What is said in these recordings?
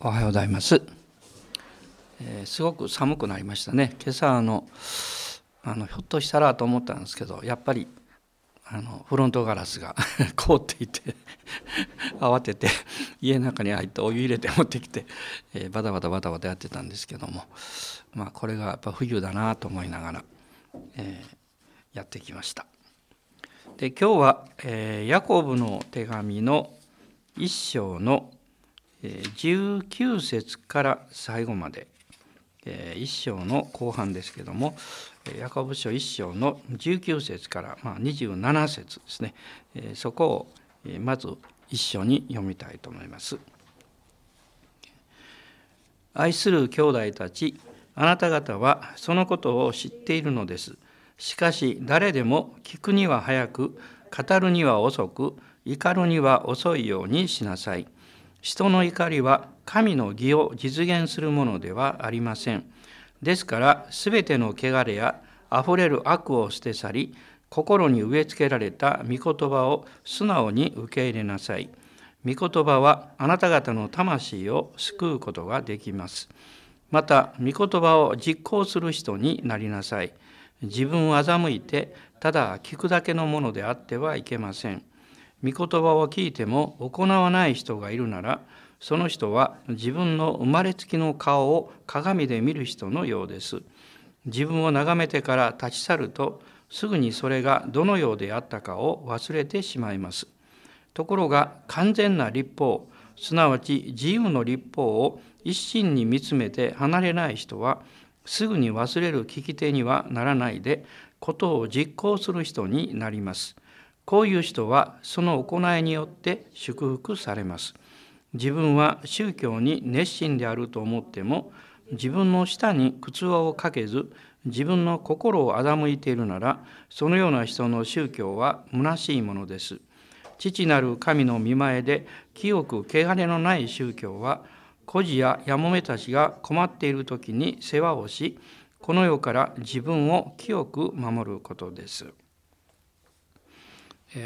おはようございます、えー、すごく寒くなりましたね今朝あのあのひょっとしたらと思ったんですけどやっぱりあのフロントガラスが 凍っていて 慌てて家の中に入ってお湯入れて持ってきて、えー、バタバタバタバタやってたんですけどもまあこれがやっぱ冬だなと思いながら、えー、やってきました。で今日は、えー、ヤコブの手紙の一章の19節から最後まで一章の後半ですけどもヤコブ書一章の19節から27節ですねそこをまず一緒に読みたいと思います。愛する兄弟たちあなた方はそのことを知っているのです。しかし誰でも聞くには早く語るには遅く怒るには遅いようにしなさい。人の怒りは神の義を実現するものではありません。ですから全ての汚れやあふれる悪を捨て去り心に植え付けられた御言葉を素直に受け入れなさい。御言葉はあなた方の魂を救うことができます。また、御言葉を実行する人になりなさい。自分を欺いて、ただ聞くだけのものであってはいけません。御言葉を聞いても行わない人がいるならその人は自分の生まれつきの顔を鏡で見る人のようです。自分を眺めてから立ち去るとすぐにそれがどのようであったかを忘れてしまいます。ところが完全な立法すなわち自由の立法を一心に見つめて離れない人はすぐに忘れる聞き手にはならないでことを実行する人になります。こういう人はその行いによって祝福されます。自分は宗教に熱心であると思っても自分の舌に靴輪をかけず自分の心を欺いているならそのような人の宗教は虚しいものです。父なる神の見前で清く汚れのない宗教は孤児ややもめたちが困っている時に世話をしこの世から自分を清く守ることです。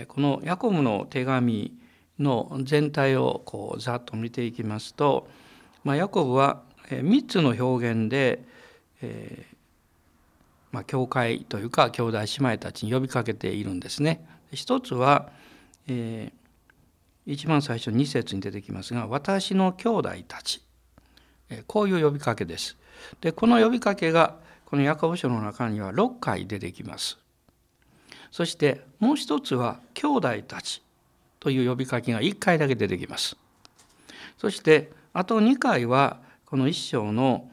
このヤコブの手紙の全体をこうざっと見ていきますと、まあ、ヤコブは3つの表現で、えーまあ、教会というか兄弟姉妹たちに呼びかけているんですね。一つは、えー、一番最初2節に出てきますが「私の兄弟たち」こういう呼びかけです。でこの呼びかけがこのヤコブ書の中には6回出てきます。そしてもう一つは兄弟たちという呼びかけが1回だけ出てきます。そしてあと2回はこの一章の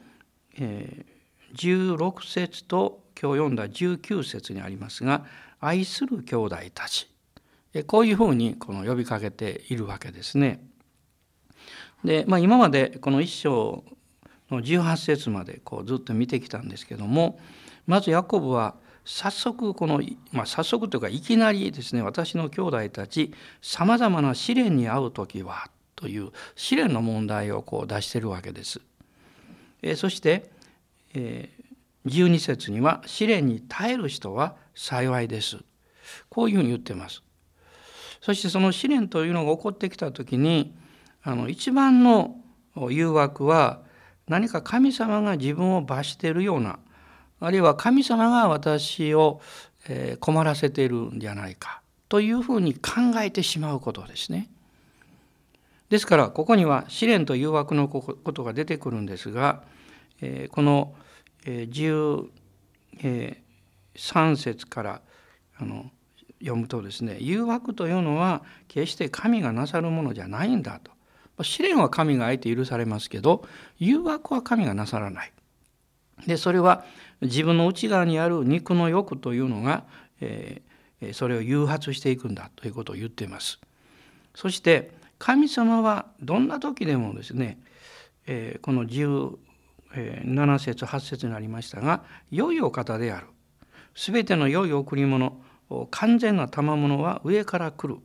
16節と今日読んだ19節にありますが「愛する兄弟たち」こういうふうにこの呼びかけているわけですね。で、まあ、今までこの一章の18節までこうずっと見てきたんですけどもまずヤコブは早速この、まあ、早速というかいきなりですね私の兄弟たちさまざまな試練に遭う時はという試練の問題をこう出してるわけです。えそして、えー、12節には試練に耐える人は幸いです。こういうふうに言ってます。そしてその試練というのが起こってきた時にあの一番の誘惑は何か神様が自分を罰しているようなあるいは神様が私を困らせているんじゃないかというふうに考えてしまうことですね。ですからここには試練と誘惑のことが出てくるんですがこの13節から読むとですね誘惑というのは決して神がなさるものじゃないんだと試練は神があえて許されますけど誘惑は神がなさらない。でそれは自分の内側にある肉の欲というのが、えー、それを誘発していくんだということを言っています。そして神様はどんな時でもですね、えー、この17節8節になりましたが良いお方である全ての良い贈り物完全な賜物は上から来る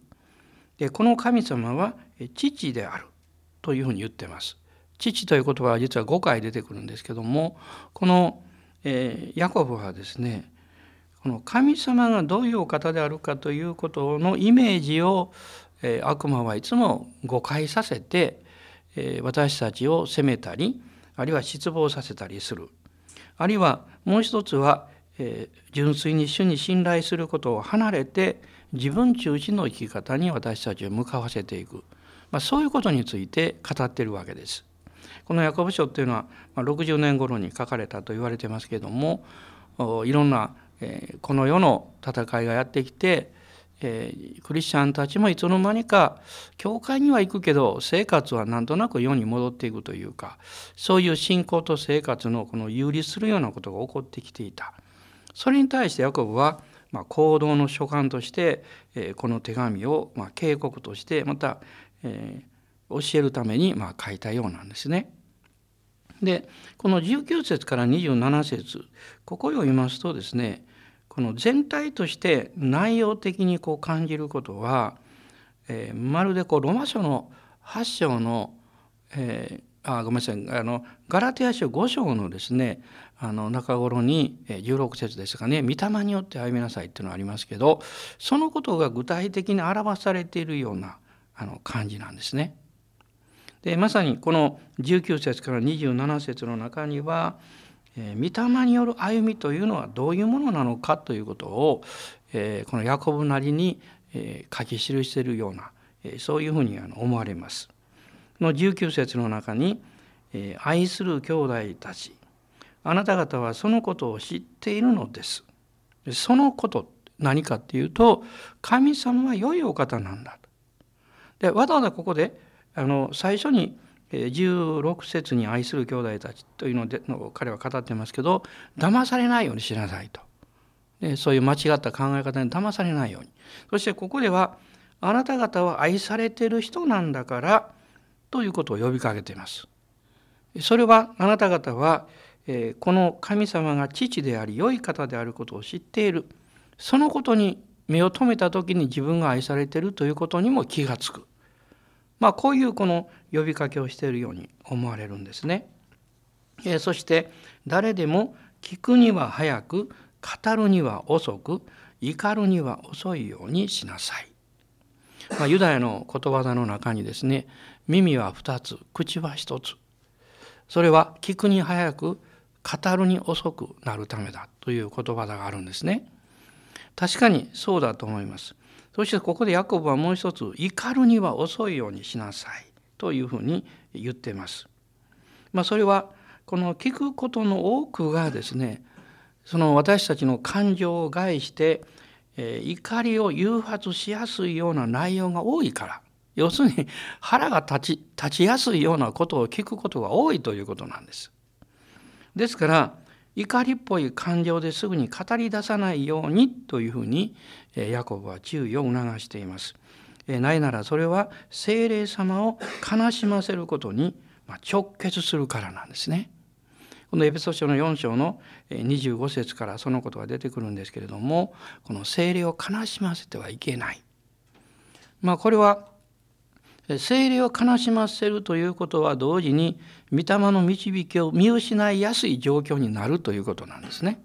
でこの神様は父であるというふうに言ってます。父という言葉は実は5回出てくるんですけどもこのえー、ヤコブはですねこの神様がどういうお方であるかということのイメージを、えー、悪魔はいつも誤解させて、私たちを責めたりあるいは失望させたりするあるいはもう一つは純粋に主に信頼することを離れて自分中心の生き方に私たちを向かわせていく、まあ、そういうことについて語っているわけです。このヤコブ書っていうのは60年頃に書かれたと言われてますけれどもいろんなこの世の戦いがやってきてクリスチャンたちもいつの間にか教会には行くけど生活はなんとなく世に戻っていくというかそういう信仰と生活のこの有利するようなことが起こってきていた。それに対してヤコブはま行動の所感としてこの手紙をま警告としてまた教えるためにま書いたようなんですね。でこの19節から27節ここを読みますとですねこの全体として内容的にこう感じることは、えー、まるでこうロマ書の8章の、えー、あごめんなさいあのガラテヤ書5章のですねあの中頃に16節ですがね「御霊によって歩みなさい」っていうのがありますけどそのことが具体的に表されているようなあの感じなんですね。でまさにこの19節から27節の中には御霊による歩みというのはどういうものなのかということをこのヤコブなりに書き記しているようなそういうふうに思われます。の19節の中に「愛する兄弟たちあなた方はそのことを知っているのです」そのこと何かっていうと神様は良いお方なんだでわざわざここであの最初に16節に愛する兄弟たちというので彼は語ってますけど騙されないようにしなさいと。でそういう間違った考え方に騙されないように。そしてここではあなた方は愛されてる人なんだからということを呼びかけています。それはあなた方はこの神様が父であり良い方であることを知っている。そのことに目を留めた時に自分が愛されているということにも気がつく。まあ、こういうこの呼びかけをしているように思われるんですね。えそして誰でも聞くには早く語るには遅く怒るには遅いようにしなさい。まあ、ユダヤのことわざの中にですね耳は2つ口は1つそれは聞くに早く語るに遅くなるためだという言葉があるんですね。確かにそうだと思います。そしてここでヤコブはもう一つ怒るには遅いようにしなさいというふうに言っています。まあ、それはこの聞くことの多くがですねその私たちの感情を害して、え、怒りを誘発しやすいような内容が多いから要するに 腹が立ち立ちやすいようなことを聞くことが多いということなんです。ですから怒りっぽい感情ですぐに語り出さないようにというふうにヤコブは注意を促しています。ないならそれは精霊様を悲しませることに直結するからなんですね。このエペソ書の4章の25節からそのことが出てくるんですけれどもこの精霊を悲しませてはいけない。まあこれは精霊を悲しませるということは同時に御霊の導きを見失いやすい状況になるということなんですね。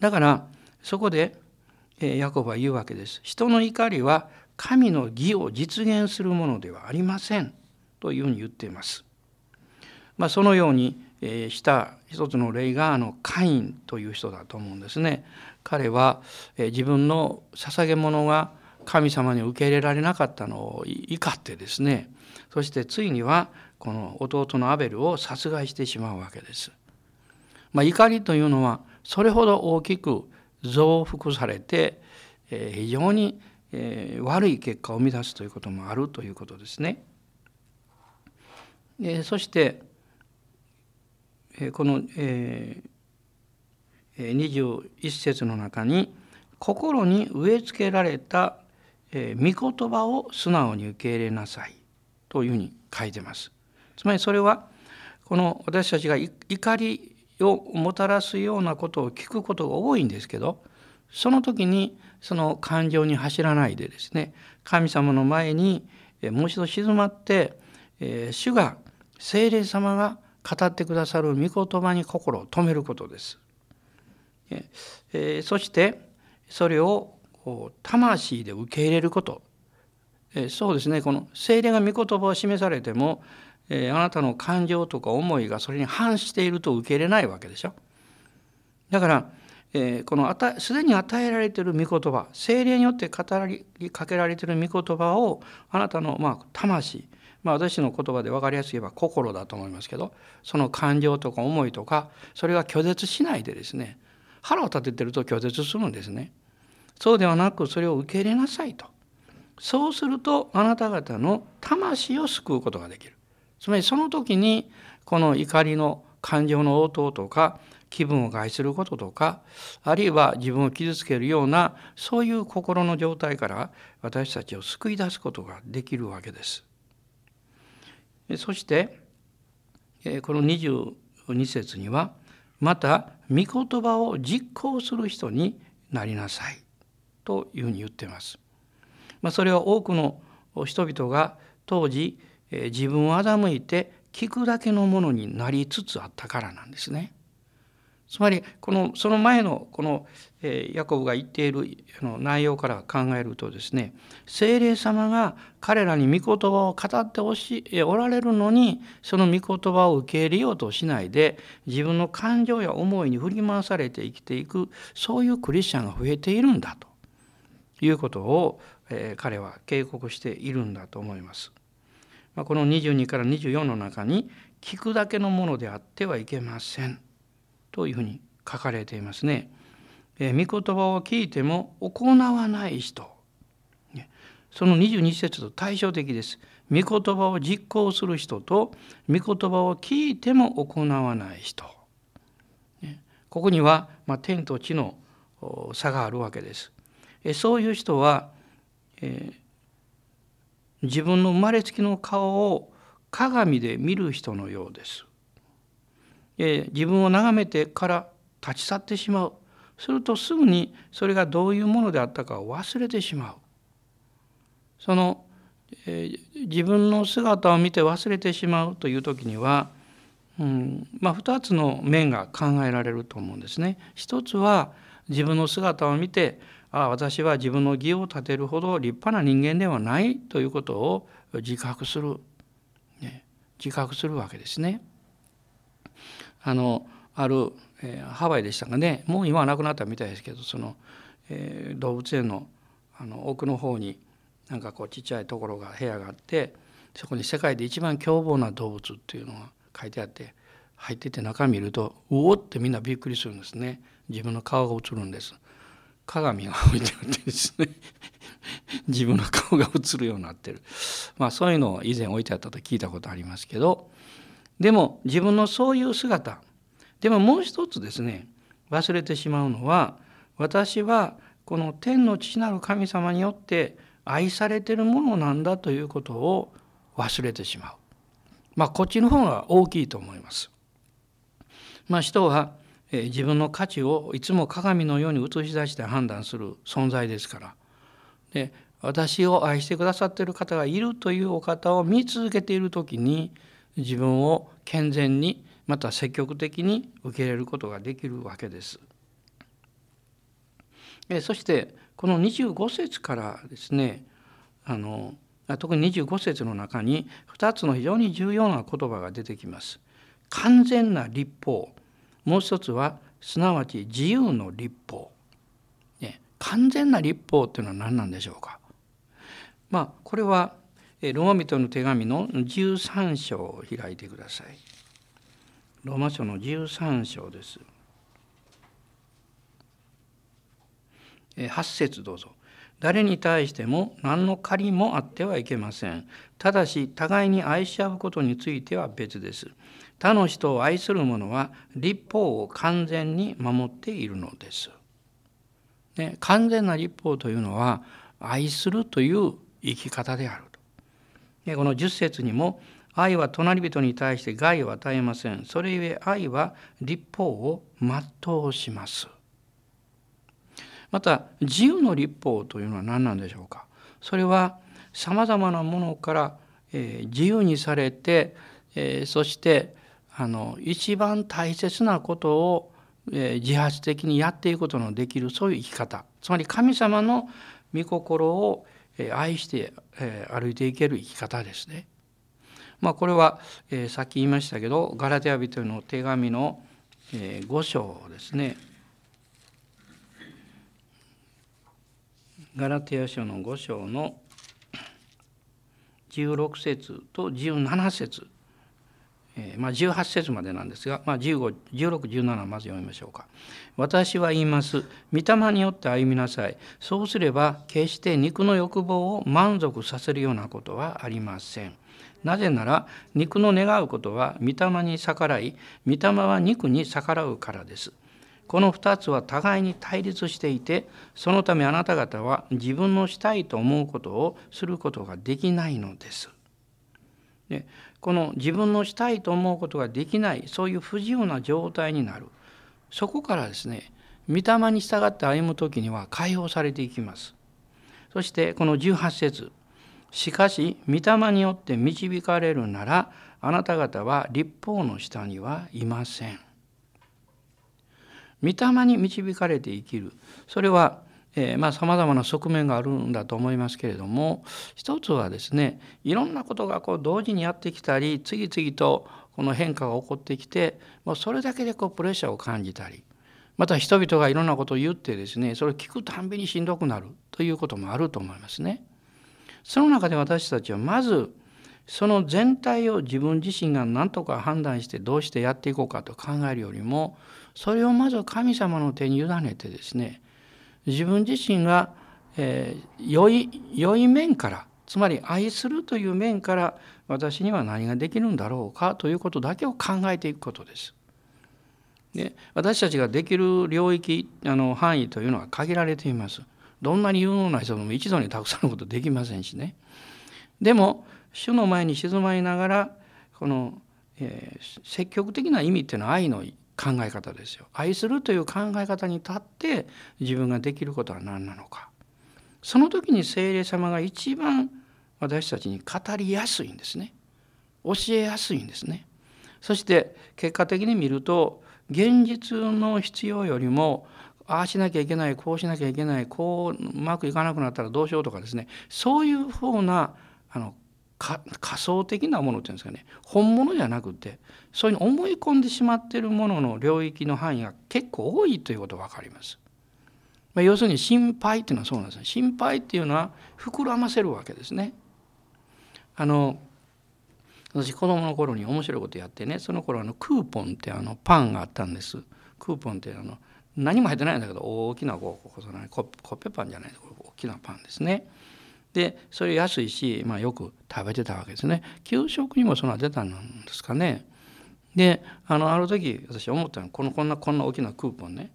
だからそこでヤコブは言うわけです。人の怒りは神の義を実現するものではありませんというふうに言っています。まあ、そのようにした一つの例があのカインという人だと思うんですね。彼は自分の捧げ物が神様に受け入れられなかったのを怒ってですねそしてついにはこの弟のアベルを殺害してしまうわけです。まあ、怒りというのはそれほど大きく増幅されて非常に悪い結果を生み出すということもあるということですね。そしてこの21節の中に「心に植え付けられた御言葉を素直に受け入れなさいというふうに書いてます。つまりそれはこの私たちが怒りをもたらすようなことを聞くことが多いんですけどその時にその感情に走らないでですね神様の前にもう一度静まって主が聖霊様が語ってくださる御言葉に心を止めることです。そしてそれを魂で受け入れることそうですねこの精霊が御言葉を示されてもえー、あなたの感情とか思いがそれに反していると受け入れないわけでしょ。だから、えー、このすでに与えられている御言葉精霊によって語りかけられている御言葉をあなたの、まあ、魂まあ、私の言葉で分かりやすく言えば心だと思いますけどその感情とか思いとかそれが拒絶しないでですね腹を立ててると拒絶するんですね。そうではなくそれを受け入れなさいと。そうするとあなた方の魂を救うことができる。つまりその時にこの怒りの感情の応答とか気分を害することとかあるいは自分を傷つけるようなそういう心の状態から私たちを救い出すことができるわけです。そしてこの22節にはまた御言葉を実行する人になりなさいというふうに言ってます。まあ、それは多くの人々が当時自分を欺いて聞くだけのものになりつつあったからなんですね。つまりこのその前のこの、ヤコブが言っている内容から考えるとですね精霊様が彼らに御言葉を語っておしおられるのにその御言葉を受け入れようとしないで自分の感情や思いに振り回されて生きていくそういうクリスチャンが増えているんだということを、彼は警告しているんだと思います。まあ、この22から24の中に聞くだけのものであってはいけません。というふうに書かれていますね。え御言葉を聞いても行わない人。その22節と対照的です。御言葉を実行する人と御言葉を聞いても行わない人。ここには、まあ、天と地の差があるわけです。そういう人は、えー、自分の生まれつきの顔を鏡で見る人のようです。え自分を眺めてから立ち去ってしまうするとすぐにそれがどういうものであったかを忘れてしまうその、え自分の姿を見て忘れてしまうという時には、うんまあ、2つの面が考えられると思うんですね。一つは自分の姿を見てあ私は自分の義を立てるほど立派な人間ではないということを自覚する、ね、自覚するわけですね。あのある、えー、ハワイでしたかね。もう今はなくなったみたいですけどその、えー、動物園のあの奥の方になんかこうちっちゃいところが部屋があってそこに世界で一番凶暴な動物っていうのが書いてあって入ってて中見るとうおってみんなびっくりするんですね。自分の顔が映るんです。鏡が置いてあってですね 自分の顔が映るようになってるまあそういうのを以前置いてあったと聞いたことありますけどでも自分のそういう姿でももう一つですね忘れてしまうのは私はこの天の父なる神様によって愛されてるものなんだということを忘れてしまう。まあこっちの方が大きいと思います。まあ人は自分の価値をいつも鏡のように映し出して判断する存在ですから。で私を愛してくださっている方がいるというお方を見続けている時に自分を健全にまた積極的に受け入れることができるわけです。そしてこの25節からですねあの特に25節の中に2つの非常に重要な言葉が出てきます。完全な立法もう一つはすなわち自由の立法。ね、完全な立法っていうのは何なんでしょうか。まあこれはローマ人の手紙の13章を開いてください。ローマ書の13章です。8節どうぞ。誰に対しても何の借りもあってはいけません。ただし互いに愛し合うことについては別です。他の人を愛する者は立法を完全に守っているのです。ね、完全な立法というのは愛するという生き方である。この10節にも愛は隣人に対して害を与えません。それゆえ愛は立法を全うします。また自由の立法というのは何なんでしょうか。それはさまざまなものから、えー、自由にされて、えー、そしてあの一番大切なことを、えー、自発的にやっていくことのできるそういう生き方つまり神様の御心をえ愛してえ歩いていける生き方ですね。まあ、これは、えー、さっき言いましたけどガラテヤ人の手紙の、えー、5章ですね。ガラテヤ書の5章の16節と17節え、まあ、18節までなんですが、まあ、151617まず読みましょうか。私は言います。御霊によって歩みなさい。そうすれば決して肉の欲望を満足させるようなことはありません。なぜなら肉の願うことは御霊に逆らい御霊は肉に逆らうからです。この2つは互いに対立していてそのためあなた方は自分のしたいと思うことをすることができないのです。でこの自分のしたいと思うことができないそういう不自由な状態になる。そこからですね御霊に従って歩む時には解放されていきます。そしてこの18節しかし御霊によって導かれるならあなた方は立法の下にはいません。御霊に導かれて生きる。それはえまあさまざまな側面があるんだと思いますけれども一つはですねいろんなことがこう同時にやってきたり次々とこの変化が起こってきてもうそれだけでこうプレッシャーを感じたりまた人々がいろんなことを言ってですねそれを聞くたんびにしんどくなるということもあると思いますね。その中で私たちはまずその全体を自分自身が何とか判断してどうしてやっていこうかと考えるよりもそれをまず神様の手に委ねてですね自分自身が、えー、良い良い面からつまり愛するという面から私には何ができるんだろうかということだけを考えていくことです。で私たちができる領域あの範囲というのは限られています。どんなに有能な人でも一度にたくさんのことできませんしね。でも主の前に静まりながらこの、えー、積極的な意味っていうのは愛の考え方ですよ。愛するという考え方に立って自分ができることは何なのか。その時に聖霊様が一番私たちに語りやすいんですね。教えやすいんですね。そして結果的に見ると現実の必要よりもああしなきゃいけないこうしなきゃいけないこううまくいかなくなったらどうしようとかですねそういうふうなあの仮想的なものっていうんですかね本物じゃなくてそういう思い込んでしまっているものの領域の範囲が結構多いということが分かります。まあ、要するに心配っていうのはそうなんですね。心配っていうのは膨らませるわけですね。あの私子供の頃に面白いことやってねその頃あのクーポンってあのパンがあったんです。クーポンってあの何も入ってないんだけど大きなこうコッペパンじゃない大きなパンですね。でそれ安いし、まあ、よく食べてたわけですね。給食にもそんな出たんですかね。であのある時私思ったのこのこんなこんな大きなクーポンね。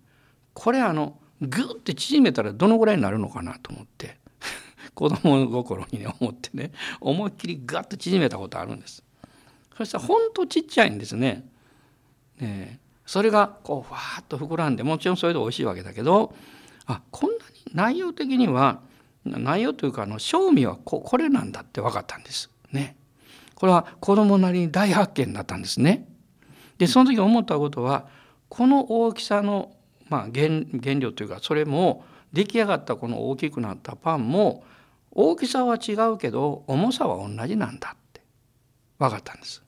これあのグッて縮めたらどのぐらいになるのかなと思って。子供心にね思ってね。思いっきりガッと縮めたことあるんです。そしたらほんとちっちゃいんですね。ねそれがこうわーっと膨らんでもちろんそれで美味しいわけだけどあこんなに内容的には内容というかあの賞味はここれなんだって分かったんです。ね。これは子供なりに大発見だったんですね。でその時思ったことはこの大きさの、まあ、原原料というかそれも出来上がったこの大きくなったパンも大きさは違うけど重さは同じなんだって分かったんです。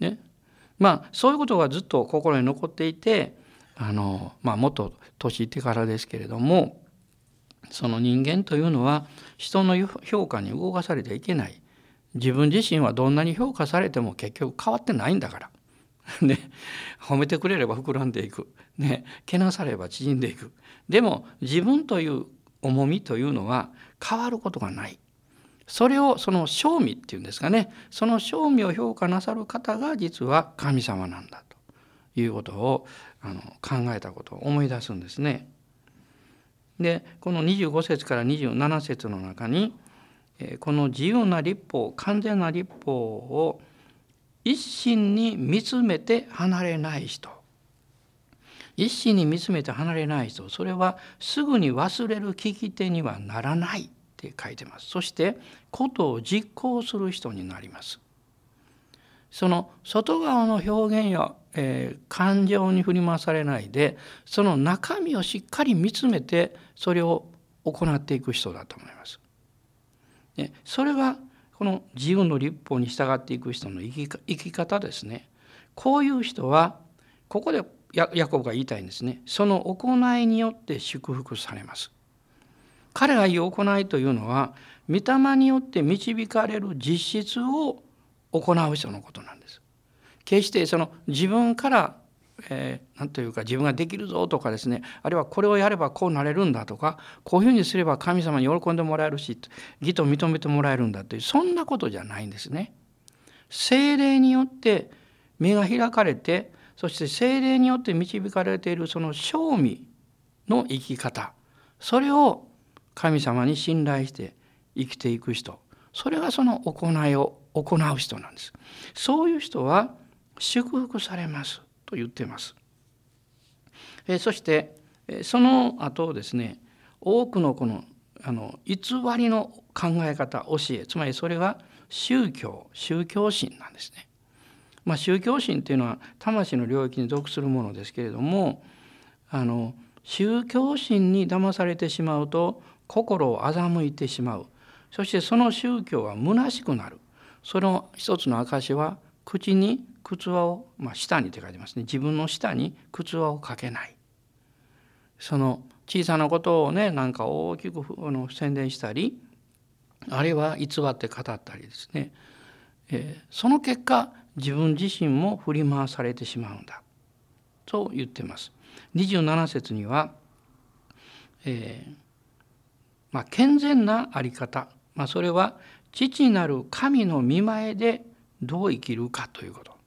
ね。まあそういうことがずっと心に残っていてあの、まあ、もっと年いってからですけれどもその人間というのは人の評価に動かされてはいけない。自分自身はどんなに評価されても結局変わってないんだから。ね、褒めてくれれば膨らんでいく、ね、けなされば縮んでいく。でも自分という重みというのは変わることがない。それをその正味っていうんですかね。その正味を評価なさる方が実は神様なんだということをあの考えたことを思い出すんですね。でこの25節から27節の中にこの自由な立法完全な立法を一心に見つめて離れない人。一心に見つめて離れない人。それはすぐに忘れる聞き手にはならないって書いてます。そしてことを実行する人になります。その外側の表現やえー、感情に振り回されないでその中身をしっかり見つめてそれを行っていく人だと思います。でそれはここの自由の立法に従っていく人の生き生き方ですね。こういう人はここでヤコブが言いたいんですね。その行いによって祝福されます。彼が言う行いというのは御霊によって導かれる実質を行う人のことなんです。決してその自分からえー、何というか自分ができるぞとかですねあるいはこれをやればこうなれるんだとかこういうふうにすれば神様に喜んでもらえるし義と認めてもらえるんだというそんなことじゃないんですね。精霊によって目が開かれてそして精霊によって導かれているその正味の生き方それを神様に信頼して生きていく人それがその行いを行う人なんです。そういう人は祝福されます。と言っています。えそしてその後ですね多くのこのあの偽りの考え方教えつまりそれが宗教宗教心なんですね。まあ、宗教心っていうのは魂の領域に属するものですけれどもあの宗教心に騙されてしまうと心を欺いてしまうそしてその宗教は虚しくなるその一つの証は口に靴輪を、まあ、下にって書いてますね。自分の下に靴輪をかけない。その小さなことをねなんか大きくあの宣伝したりあるいは偽って語ったりですね、えー、その結果自分自身も振り回されてしまうんだ。と言ってます。27節には、えーまあ、健全な在り方、まあ、それは父なる神の見前でどう生きるかということこ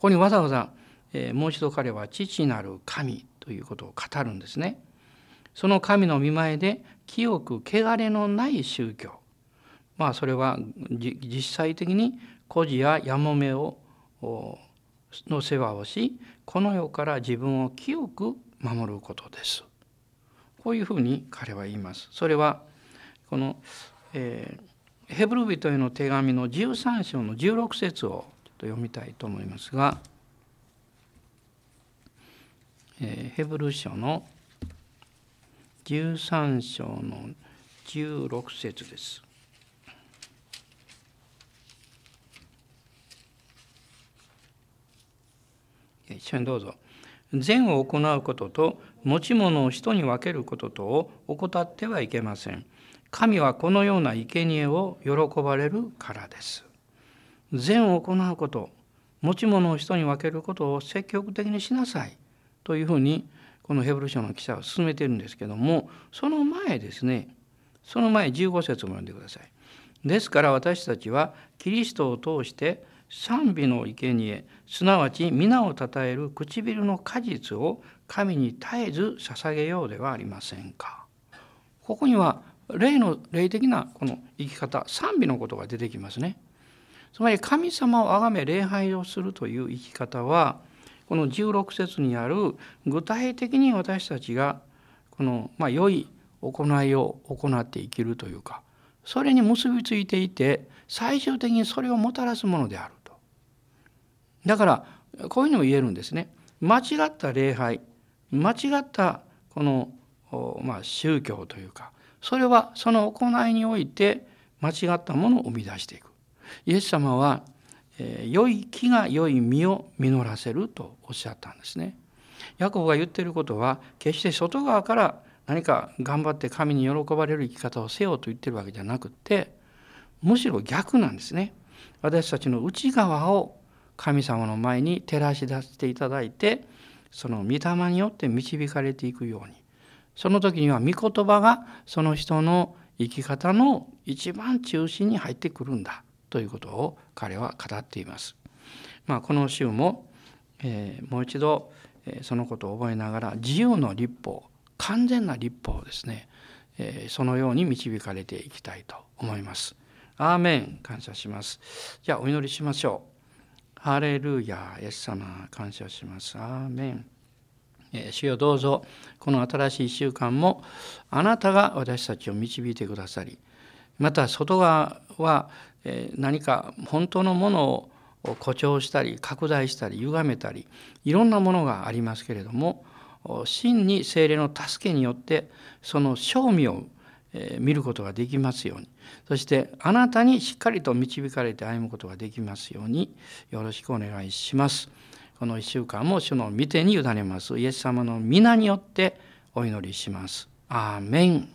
こにわざわざ、えー、もう一度彼は父なる神ということを語るんですね。その神の見前で清く汚れのない宗教まあそれは実際的に孤児ややもめをの世話をしこの世から自分を清く守ることです。こういうふうに彼は言います。それはこの、えー、ヘブル人への手紙の13章の16節をちょっと読みたいと思いますが、えー、ヘブル書の13章の16節です。一緒にどうぞ。善を行うことと持ち物を人に分けることとを怠ってはいけません。神はこのような生贄を喜ばれるからです。善を行うこと持ち物を人に分けることを積極的にしなさいというふうにこのヘブル書の記者は進めているんですけどもその前ですねその前15節も読んでください。ですから私たちはキリストを通して賛美の生贄すなわち皆をたたえる唇の果実を神に絶えず捧げようではありませんか。ここには霊の霊的なこの生き方賛美のことが出てきますね。つまり神様を崇め礼拝をするという生き方はこの16節にある具体的に私たちがこの、まあ、良い行いを行って生きるというかそれに結びついていて最終的にそれをもたらすものであると。だからこういうのも言えるんですね。間違った礼拝間違ったこの、まあ、宗教というかそれはその行いにおいて間違ったものを生み出していく。イエス様は、えー、良い木が良い実を実らせるとおっしゃったんですね。ヤコブが言っていることは決して外側から何か頑張って神に喜ばれる生き方をせよと言ってるわけじゃなくってむしろ逆なんですね。私たちの内側を神様の前に照らし出していただいてその御霊によって導かれていくようにその時には御言葉がその人の生き方の一番中心に入ってくるんだということを彼は語っています。まあ、この週も、えー、もう一度、えー、そのことを覚えながら自由の立法完全な立法をですね、えー、そのように導かれていきたいと思います。アーメン感謝します。じゃあお祈りしましょう。ハレルヤイエス様感謝します。アーメン。主よどうぞこの新しい1週間もあなたが私たちを導いてくださりまた外側は何か本当のものを誇張したり拡大したり歪めたりいろんなものがありますけれども真に精霊の助けによってその正味を見ることができますようにそしてあなたにしっかりと導かれて歩むことができますようによろしくお願いします。この1週間も主の御手に委ねますイエス様の皆によってお祈りします。アーメン